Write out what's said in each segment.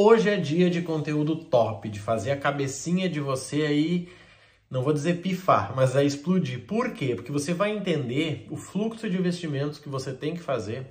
Hoje é dia de conteúdo top, de fazer a cabecinha de você aí, não vou dizer pifar, mas é explodir. Por quê? Porque você vai entender o fluxo de investimentos que você tem que fazer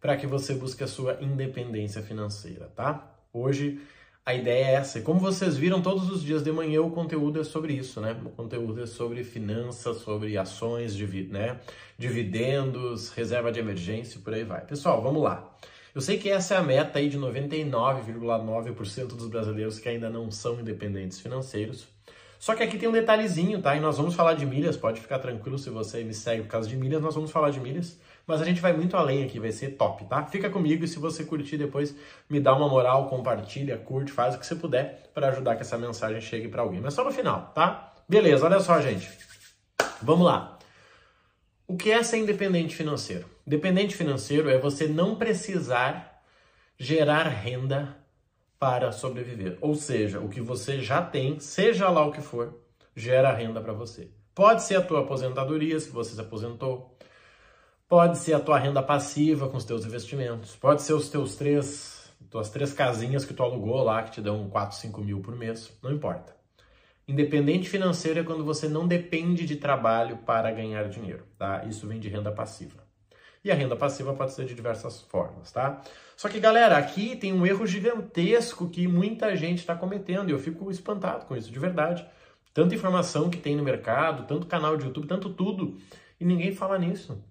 para que você busque a sua independência financeira, tá? Hoje a ideia é essa. E como vocês viram todos os dias de manhã, o conteúdo é sobre isso, né? O conteúdo é sobre finanças, sobre ações, né? dividendos, reserva de emergência e por aí vai. Pessoal, vamos lá. Eu sei que essa é a meta aí de 99,9% dos brasileiros que ainda não são independentes financeiros. Só que aqui tem um detalhezinho, tá? E nós vamos falar de milhas, pode ficar tranquilo se você me segue por causa de milhas, nós vamos falar de milhas, mas a gente vai muito além aqui, vai ser top, tá? Fica comigo e se você curtir depois, me dá uma moral, compartilha, curte, faz o que você puder para ajudar que essa mensagem chegue para alguém. Mas só no final, tá? Beleza, olha só, gente. Vamos lá. O que é ser independente financeiro? Dependente financeiro é você não precisar gerar renda para sobreviver. Ou seja, o que você já tem, seja lá o que for, gera renda para você. Pode ser a tua aposentadoria, se você se aposentou. Pode ser a tua renda passiva com os teus investimentos. Pode ser os teus três, tuas três casinhas que tu alugou lá, que te dão 4, 5 mil por mês. Não importa. Independente financeiro é quando você não depende de trabalho para ganhar dinheiro, tá? Isso vem de renda passiva. E a renda passiva pode ser de diversas formas, tá? Só que, galera, aqui tem um erro gigantesco que muita gente está cometendo e eu fico espantado com isso, de verdade. Tanta informação que tem no mercado, tanto canal de YouTube, tanto tudo, e ninguém fala nisso.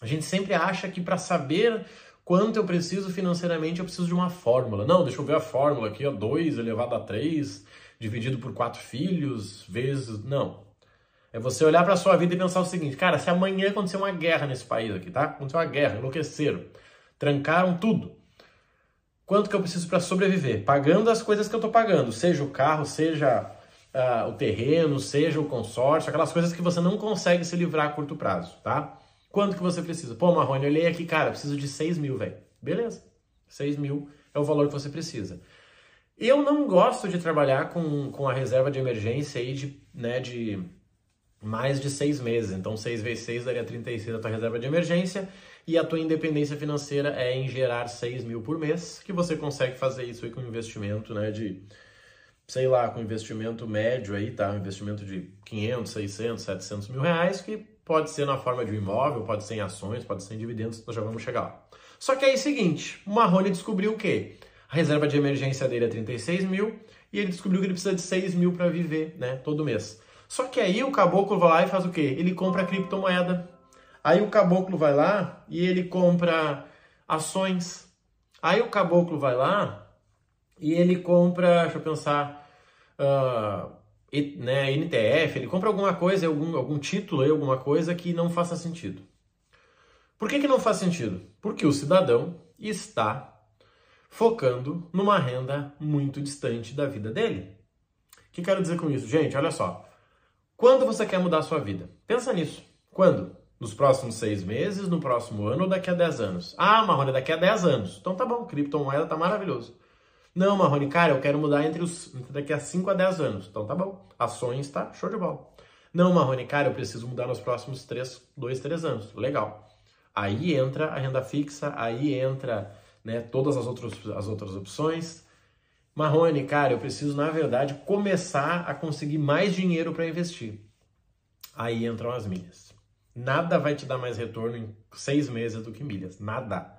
A gente sempre acha que para saber quanto eu preciso financeiramente, eu preciso de uma fórmula. Não, deixa eu ver a fórmula aqui, ó, 2 elevado a 3, dividido por quatro filhos, vezes... Não, é você olhar para sua vida e pensar o seguinte, cara, se amanhã acontecer uma guerra nesse país aqui, tá? Aconteceu uma guerra, enlouqueceram, trancaram tudo. Quanto que eu preciso para sobreviver? Pagando as coisas que eu estou pagando, seja o carro, seja uh, o terreno, seja o consórcio, aquelas coisas que você não consegue se livrar a curto prazo, tá? Quanto que você precisa? Pô, Marrone, olhei aqui, cara, preciso de 6 mil, velho. Beleza, 6 mil é o valor que você precisa. Eu não gosto de trabalhar com, com a reserva de emergência aí de, né, de mais de seis meses. Então, 6 vezes 6 daria 36 a tua reserva de emergência. E a tua independência financeira é em gerar 6 mil por mês, que você consegue fazer isso aí com investimento, né, de, sei lá, com investimento médio aí, tá? Um investimento de 500, 600, 700 mil reais, que pode ser na forma de um imóvel, pode ser em ações, pode ser em dividendos, nós já vamos chegar lá. Só que é o seguinte, o Marrone descobriu o quê? A reserva de emergência dele é 36 mil e ele descobriu que ele precisa de 6 mil para viver, né, todo mês. Só que aí o caboclo vai lá e faz o quê? Ele compra criptomoeda. Aí o caboclo vai lá e ele compra ações. Aí o caboclo vai lá e ele compra, deixa eu pensar, uh, né, NTF, ele compra alguma coisa, algum, algum título alguma coisa que não faça sentido. Por que, que não faz sentido? Porque o cidadão está focando numa renda muito distante da vida dele. O que quero dizer com isso? Gente, olha só. Quando você quer mudar a sua vida? Pensa nisso. Quando? Nos próximos seis meses, no próximo ano ou daqui a dez anos? Ah, Marrone, daqui a dez anos. Então tá bom, criptomoeda tá maravilhoso. Não, Marrone, cara, eu quero mudar entre os daqui a 5 a 10 anos. Então tá bom. Ações tá show de bola. Não, Marrone, cara, eu preciso mudar nos próximos 3, 2, 3 anos. Legal. Aí entra a renda fixa, aí entra né, todas as outras, as outras opções, Marrone, cara, eu preciso, na verdade, começar a conseguir mais dinheiro para investir. Aí entram as milhas. Nada vai te dar mais retorno em seis meses do que milhas. Nada.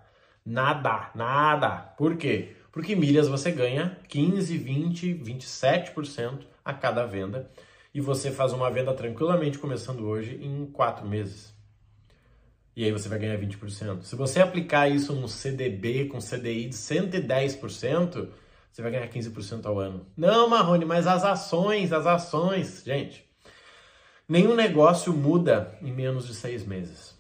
Nada, nada. Por quê? Porque milhas você ganha 15, 20, 27% a cada venda. E você faz uma venda tranquilamente começando hoje em quatro meses. E aí você vai ganhar 20%. Se você aplicar isso no CDB com CDI de 110%, você vai ganhar 15% ao ano. Não, Marrone, mas as ações, as ações, gente. Nenhum negócio muda em menos de seis meses.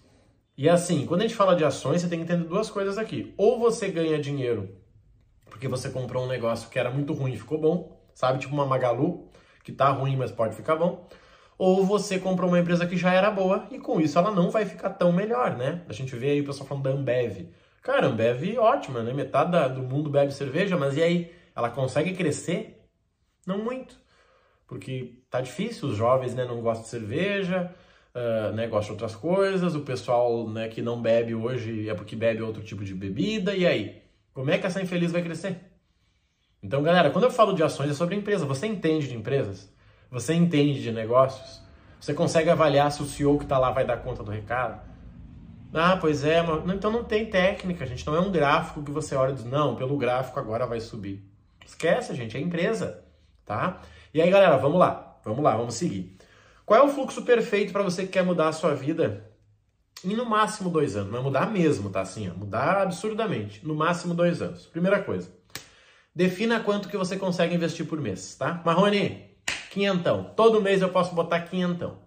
E assim, quando a gente fala de ações, você tem que entender duas coisas aqui. Ou você ganha dinheiro porque você comprou um negócio que era muito ruim e ficou bom, sabe? Tipo uma Magalu, que tá ruim, mas pode ficar bom. Ou você comprou uma empresa que já era boa e com isso ela não vai ficar tão melhor, né? A gente vê aí o pessoal falando da Ambev. Cara, Ambev ótima, né? Metade do mundo bebe cerveja, mas e aí? Ela consegue crescer? Não muito, porque tá difícil, os jovens né, não gostam de cerveja, uh, né, gostam de outras coisas, o pessoal né, que não bebe hoje é porque bebe outro tipo de bebida, e aí? Como é que essa infeliz vai crescer? Então, galera, quando eu falo de ações é sobre empresa. Você entende de empresas? Você entende de negócios? Você consegue avaliar se o CEO que está lá vai dar conta do recado? Ah, pois é, mas... então não tem técnica, gente. Não é um gráfico que você olha e diz, não, pelo gráfico agora vai subir. Esquece, gente, é empresa, tá? E aí, galera, vamos lá, vamos lá, vamos seguir. Qual é o fluxo perfeito para você que quer mudar a sua vida em no máximo dois anos? Vai mudar mesmo, tá? Assim, ó, mudar absurdamente. No máximo dois anos. Primeira coisa, defina quanto que você consegue investir por mês, tá? Marrone, quinhentão. Todo mês eu posso botar quinhentão.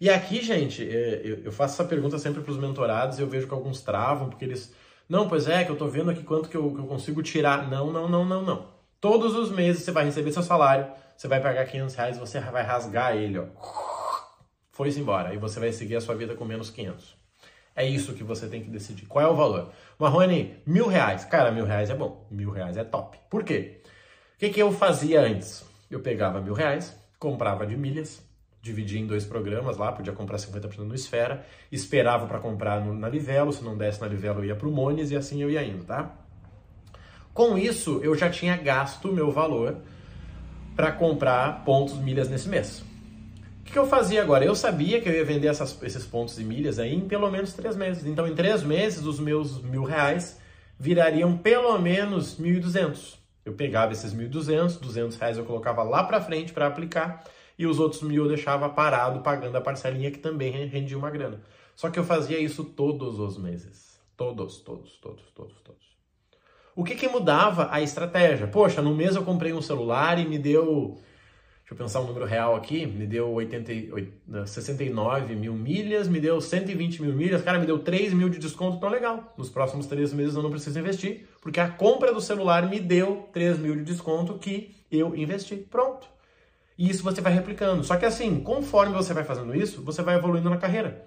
E aqui, gente, é, eu faço essa pergunta sempre para os mentorados e eu vejo que alguns travam, porque eles. Não, pois é, que eu estou vendo aqui quanto que eu, que eu consigo tirar. Não, não, não, não, não. Todos os meses você vai receber seu salário, você vai pagar 500 reais você vai rasgar ele, ó. Foi-se embora. E você vai seguir a sua vida com menos 500. É isso que você tem que decidir. Qual é o valor? Marrone, mil reais. Cara, mil reais é bom. Mil reais é top. Por quê? O que, que eu fazia antes? Eu pegava mil reais, comprava de milhas, dividia em dois programas lá, podia comprar 50% no Esfera, esperava para comprar no, na Livelo, se não desse na Livelo eu ia para o Mones e assim eu ia indo, tá? Com isso, eu já tinha gasto meu valor para comprar pontos milhas nesse mês. O que, que, eu fazia agora? Eu sabia que eu ia vender essas, esses pontos e milhas aí em pelo menos três meses. Então, em três meses, os meus mil reais virariam pelo menos 1.200. Eu pegava esses 1.200, 200 reais eu colocava lá para frente para aplicar e os outros mil eu deixava parado pagando a parcelinha que também rendia uma grana. Só que eu fazia isso todos os meses. Todos, todos, todos, todos, todos. O que, que mudava a estratégia? Poxa, no mês eu comprei um celular e me deu. Deixa eu pensar um número real aqui. Me deu 80, 69 mil milhas, me deu 120 mil milhas. Cara, me deu 3 mil de desconto, então legal. Nos próximos três meses eu não preciso investir, porque a compra do celular me deu 3 mil de desconto que eu investi. Pronto. E isso você vai replicando. Só que assim, conforme você vai fazendo isso, você vai evoluindo na carreira.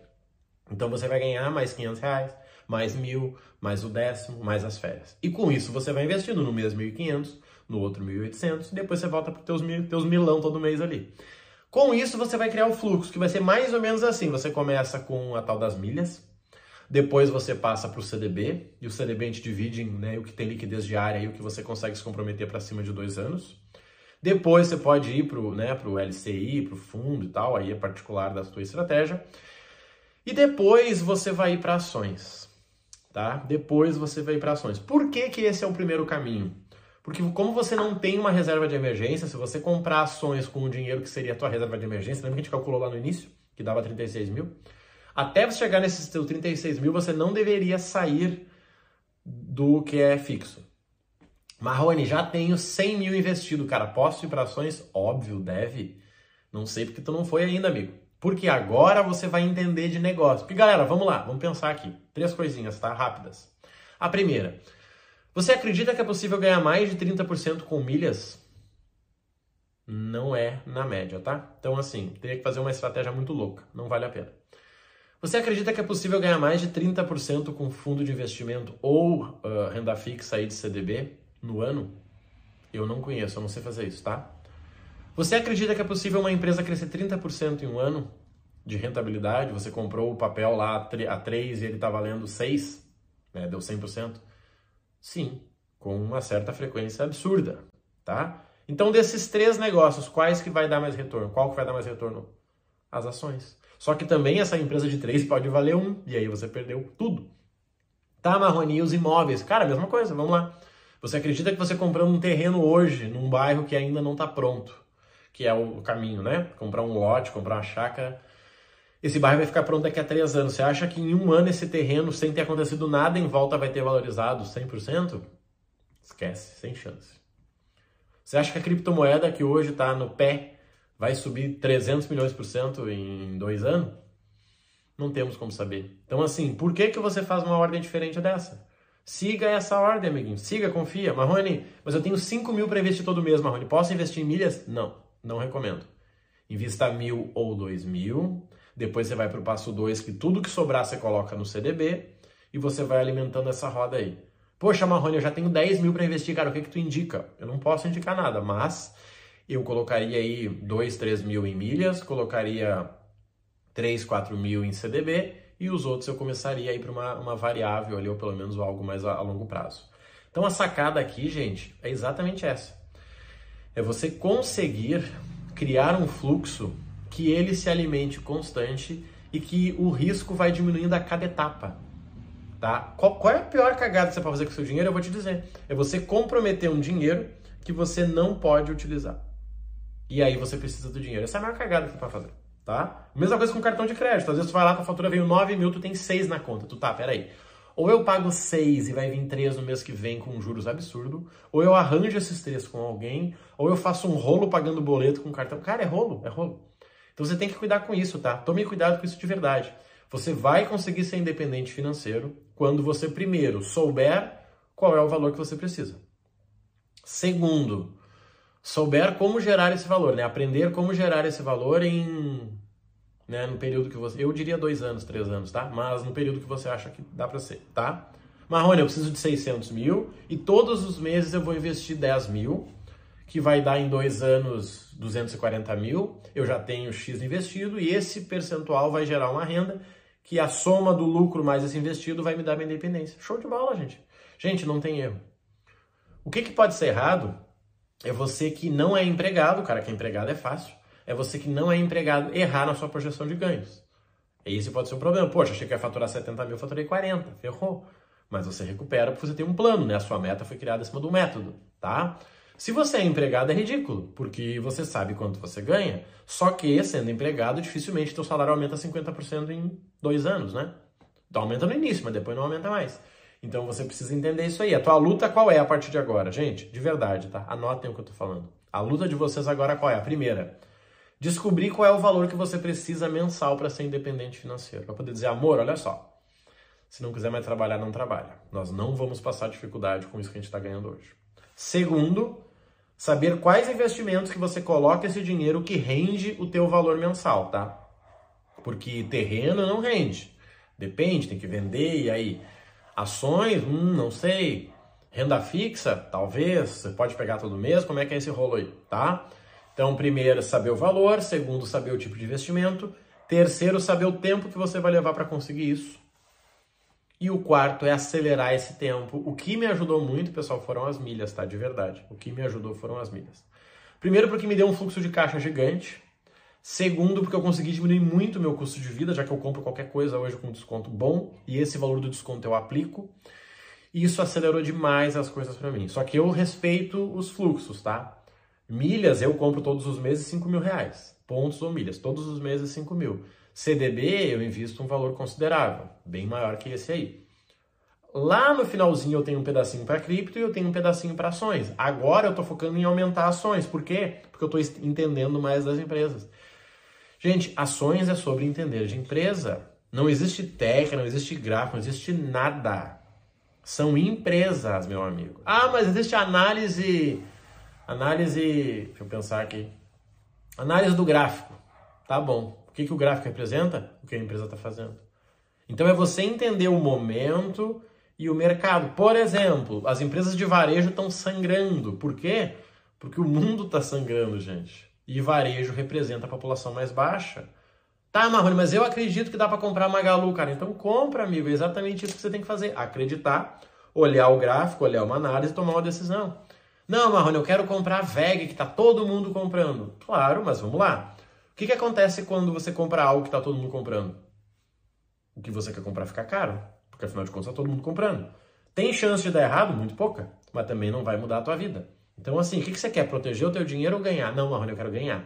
Então você vai ganhar mais 500 reais, mais mil, mais o décimo, mais as férias. E com isso você vai investindo no mês 1.500, no outro 1.800, depois você volta para os teus, mil, teus milão todo mês ali. Com isso você vai criar o fluxo, que vai ser mais ou menos assim. Você começa com a tal das milhas, depois você passa para o CDB, e o CDB a gente divide em né, o que tem liquidez diária e o que você consegue se comprometer para cima de dois anos. Depois você pode ir para o né, pro LCI, para o fundo e tal, aí é particular da sua estratégia. E depois você vai ir para ações, tá? Depois você vai ir para ações. Por que, que esse é o primeiro caminho? Porque como você não tem uma reserva de emergência, se você comprar ações com o dinheiro que seria a tua reserva de emergência, lembra que a gente calculou lá no início, que dava 36 mil? Até você chegar nesses seus 36 mil, você não deveria sair do que é fixo. Marrone, já tenho 100 mil investido, cara. Posso ir para ações? Óbvio, deve. Não sei porque tu não foi ainda, amigo. Porque agora você vai entender de negócio. Porque, galera, vamos lá, vamos pensar aqui. Três coisinhas, tá? Rápidas. A primeira, você acredita que é possível ganhar mais de 30% com milhas? Não é na média, tá? Então, assim, teria que fazer uma estratégia muito louca. Não vale a pena. Você acredita que é possível ganhar mais de 30% com fundo de investimento ou uh, renda fixa aí de CDB? no ano? Eu não conheço, eu não sei fazer isso, tá? Você acredita que é possível uma empresa crescer 30% em um ano de rentabilidade? Você comprou o papel lá a 3 e ele está valendo 6, né? deu 100%? Sim, com uma certa frequência absurda, tá? Então, desses três negócios, quais que vai dar mais retorno? Qual que vai dar mais retorno? As ações. Só que também essa empresa de três pode valer um, e aí você perdeu tudo. Tá, Marroni, os imóveis? Cara, mesma coisa, vamos lá. Você acredita que você comprando um terreno hoje, num bairro que ainda não está pronto, que é o caminho, né? Comprar um lote, comprar uma chácara. Esse bairro vai ficar pronto daqui a três anos. Você acha que em um ano esse terreno, sem ter acontecido nada em volta, vai ter valorizado 100%? Esquece, sem chance. Você acha que a criptomoeda que hoje está no pé vai subir 300 milhões por cento em dois anos? Não temos como saber. Então, assim, por que, que você faz uma ordem diferente dessa? Siga essa ordem, amiguinho. Siga, confia. Marrone, mas eu tenho 5 mil para investir todo mês, Marrone. Posso investir em milhas? Não, não recomendo. Invista mil ou dois mil. Depois você vai para o passo 2, que tudo que sobrar você coloca no CDB e você vai alimentando essa roda aí. Poxa, Marrone, eu já tenho 10 mil para investir, cara. O que, que tu indica? Eu não posso indicar nada, mas eu colocaria aí 2, 3 mil em milhas, colocaria 3, 4 mil em CDB e os outros eu começaria a ir para uma, uma variável ali, ou pelo menos algo mais a, a longo prazo. Então a sacada aqui, gente, é exatamente essa. É você conseguir criar um fluxo que ele se alimente constante e que o risco vai diminuindo a cada etapa. Tá? Qual, qual é a pior cagada que você pode fazer com o seu dinheiro? Eu vou te dizer. É você comprometer um dinheiro que você não pode utilizar. E aí você precisa do dinheiro. Essa é a maior cagada que você pode fazer. Tá? Mesma coisa com cartão de crédito. Às vezes tu vai lá, tua fatura veio 9 mil, tu tem 6 na conta. Tu tá, peraí. Ou eu pago 6 e vai vir 3 no mês que vem com juros absurdo, ou eu arranjo esses 3 com alguém, ou eu faço um rolo pagando boleto com cartão. Cara, é rolo, é rolo. Então você tem que cuidar com isso, tá? Tome cuidado com isso de verdade. Você vai conseguir ser independente financeiro quando você, primeiro, souber qual é o valor que você precisa. Segundo, souber como gerar esse valor, né? Aprender como gerar esse valor em. Né, no período que você. Eu diria dois anos, três anos, tá? Mas no período que você acha que dá para ser, tá? Marrone, eu preciso de 600 mil e todos os meses eu vou investir 10 mil, que vai dar em dois anos 240 mil. Eu já tenho X investido e esse percentual vai gerar uma renda que a soma do lucro mais esse investido vai me dar minha independência. Show de bola, gente. Gente, não tem erro. O que, que pode ser errado é você que não é empregado, cara, que é empregado é fácil, é você que não é empregado errar na sua projeção de ganhos. Esse pode ser um problema. Poxa, achei que ia faturar 70 mil, faturei 40, ferrou. Mas você recupera porque você tem um plano, né? A sua meta foi criada em cima do método, tá? Se você é empregado é ridículo, porque você sabe quanto você ganha, só que sendo empregado, dificilmente teu salário aumenta 50% em dois anos, né? Então aumenta no início, mas depois não aumenta mais. Então você precisa entender isso aí. A tua luta qual é a partir de agora? Gente, de verdade, tá? Anotem o que eu tô falando. A luta de vocês agora qual é? A primeira, descobrir qual é o valor que você precisa mensal para ser independente financeiro. Para poder dizer, amor, olha só, se não quiser mais trabalhar, não trabalha. Nós não vamos passar dificuldade com isso que a gente está ganhando hoje. Segundo, saber quais investimentos que você coloca esse dinheiro que rende o teu valor mensal, tá? Porque terreno não rende. Depende, tem que vender e aí Ações? Hum, não sei. Renda fixa? Talvez. Você pode pegar todo mês. Como é que é esse rolo aí, tá? Então, primeiro, saber o valor. Segundo, saber o tipo de investimento. Terceiro, saber o tempo que você vai levar para conseguir isso. E o quarto é acelerar esse tempo. O que me ajudou muito, pessoal, foram as milhas, tá? De verdade. O que me ajudou foram as milhas. Primeiro, porque me deu um fluxo de caixa gigante. Segundo, porque eu consegui diminuir muito o meu custo de vida, já que eu compro qualquer coisa hoje com desconto bom e esse valor do desconto eu aplico. E isso acelerou demais as coisas para mim. Só que eu respeito os fluxos, tá? Milhas eu compro todos os meses 5 mil reais. Pontos ou milhas, todos os meses 5 mil. CDB eu invisto um valor considerável, bem maior que esse aí. Lá no finalzinho eu tenho um pedacinho para cripto e eu tenho um pedacinho para ações. Agora eu estou focando em aumentar ações. Por quê? Porque eu estou entendendo mais das empresas. Gente, ações é sobre entender de empresa. Não existe técnica, não existe gráfico, não existe nada. São empresas, meu amigo. Ah, mas existe análise. Análise. Deixa eu pensar aqui. Análise do gráfico. Tá bom. O que, que o gráfico representa? O que a empresa está fazendo. Então é você entender o momento e o mercado. Por exemplo, as empresas de varejo estão sangrando. Por quê? Porque o mundo está sangrando, gente. E varejo representa a população mais baixa. Tá, Marrone, mas eu acredito que dá para comprar Magalu, cara. Então compra, amigo. É exatamente isso que você tem que fazer. Acreditar, olhar o gráfico, olhar uma análise e tomar uma decisão. Não, Marrone, eu quero comprar a VEG, que está todo mundo comprando. Claro, mas vamos lá. Que, que acontece quando você compra algo que está todo mundo comprando? O que você quer comprar fica caro, porque afinal de contas está todo mundo comprando. Tem chance de dar errado? Muito pouca, mas também não vai mudar a tua vida. Então, assim, o que você quer? Proteger o teu dinheiro ou ganhar? Não, Marrone, eu quero ganhar.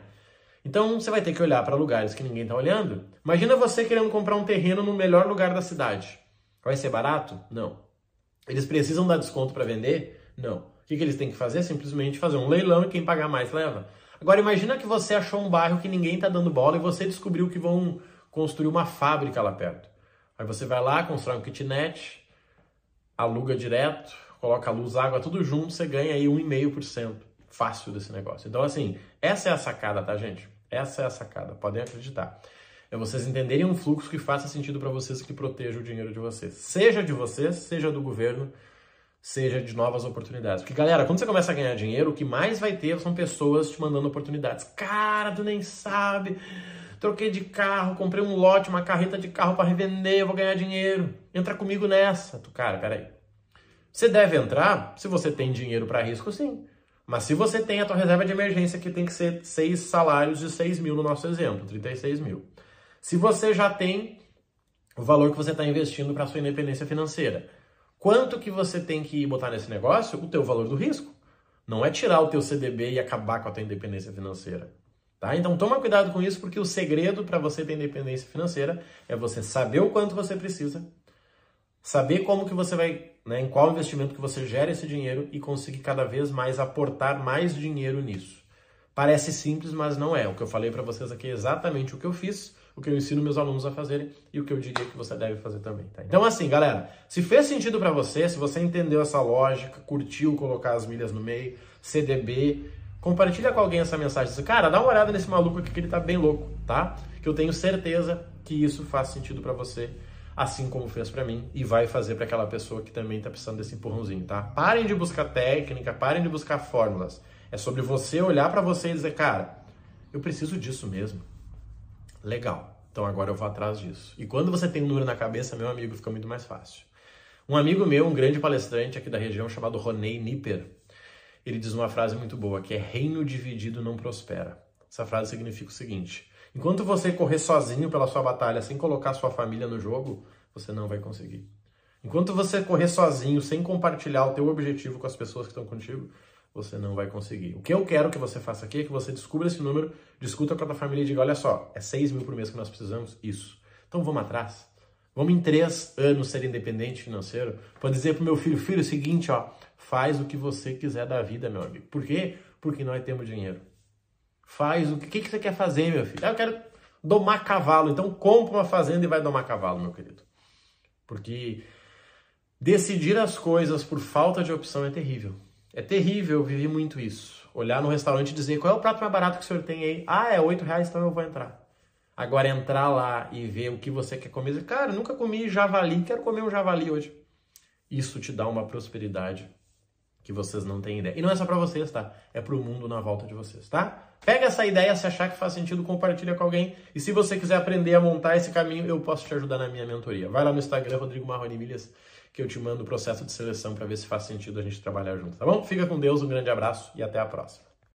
Então, você vai ter que olhar para lugares que ninguém está olhando. Imagina você querendo comprar um terreno no melhor lugar da cidade. Vai ser barato? Não. Eles precisam dar desconto para vender? Não. O que, que eles têm que fazer? Simplesmente fazer um leilão e quem pagar mais leva. Agora, imagina que você achou um bairro que ninguém está dando bola e você descobriu que vão construir uma fábrica lá perto. Aí você vai lá, constrói um kitnet, aluga direto, coloca luz, água, tudo junto, você ganha aí 1,5% fácil desse negócio. Então, assim, essa é a sacada, tá, gente? Essa é a sacada, podem acreditar. É vocês entenderem um fluxo que faça sentido para vocês que proteja o dinheiro de vocês. Seja de vocês, seja do governo, seja de novas oportunidades. Porque, galera, quando você começa a ganhar dinheiro, o que mais vai ter são pessoas te mandando oportunidades. Cara, tu nem sabe. Troquei de carro, comprei um lote, uma carreta de carro para revender, vou ganhar dinheiro. Entra comigo nessa. Tu, cara, peraí. Você deve entrar se você tem dinheiro para risco, sim. Mas se você tem a tua reserva de emergência, que tem que ser seis salários de 6 mil no nosso exemplo, 36 mil. Se você já tem o valor que você está investindo para sua independência financeira, quanto que você tem que botar nesse negócio? O teu valor do risco. Não é tirar o teu CDB e acabar com a tua independência financeira. Tá? Então toma cuidado com isso, porque o segredo para você ter independência financeira é você saber o quanto você precisa, saber como que você vai, né, em qual investimento que você gera esse dinheiro e conseguir cada vez mais aportar mais dinheiro nisso. Parece simples, mas não é. O que eu falei para vocês aqui é exatamente o que eu fiz, o que eu ensino meus alunos a fazerem e o que eu diria que você deve fazer também, tá? Então assim, galera, se fez sentido para você, se você entendeu essa lógica, curtiu colocar as milhas no meio, CDB, compartilha com alguém essa mensagem. Diz, cara, dá uma olhada nesse maluco aqui que ele tá bem louco, tá? Que eu tenho certeza que isso faz sentido para você assim como fez para mim e vai fazer para aquela pessoa que também está precisando desse empurrãozinho, tá? Parem de buscar técnica, parem de buscar fórmulas. É sobre você olhar para você e dizer, cara, eu preciso disso mesmo. Legal. Então agora eu vou atrás disso. E quando você tem um número na cabeça, meu amigo, fica muito mais fácil. Um amigo meu, um grande palestrante aqui da região chamado Ronei Nipper, ele diz uma frase muito boa, que é reino dividido não prospera. Essa frase significa o seguinte: Enquanto você correr sozinho pela sua batalha sem colocar sua família no jogo, você não vai conseguir. Enquanto você correr sozinho sem compartilhar o teu objetivo com as pessoas que estão contigo, você não vai conseguir. O que eu quero que você faça aqui é que você descubra esse número, discuta com a tua família e diga, olha só, é 6 mil por mês que nós precisamos? Isso. Então vamos atrás. Vamos em três anos ser independente financeiro. Pode dizer pro meu filho, filho, é o seguinte, ó, faz o que você quiser da vida, meu amigo. Por quê? Porque nós temos dinheiro. Faz o que, que, que você quer fazer, meu filho? Ah, eu quero domar cavalo. Então compra uma fazenda e vai domar cavalo, meu querido. Porque decidir as coisas por falta de opção é terrível. É terrível, eu vivi muito isso. Olhar no restaurante e dizer qual é o prato mais barato que o senhor tem aí. Ah, é oito reais, então eu vou entrar. Agora entrar lá e ver o que você quer comer. Cara, nunca comi javali, quero comer um javali hoje. Isso te dá uma prosperidade que vocês não têm ideia. E não é só para vocês, tá? É para o mundo na volta de vocês, tá? Pega essa ideia, se achar que faz sentido, compartilha com alguém. E se você quiser aprender a montar esse caminho, eu posso te ajudar na minha mentoria. Vai lá no Instagram, Rodrigo Marrone Milhas, que eu te mando o processo de seleção para ver se faz sentido a gente trabalhar junto, tá bom? Fica com Deus, um grande abraço e até a próxima.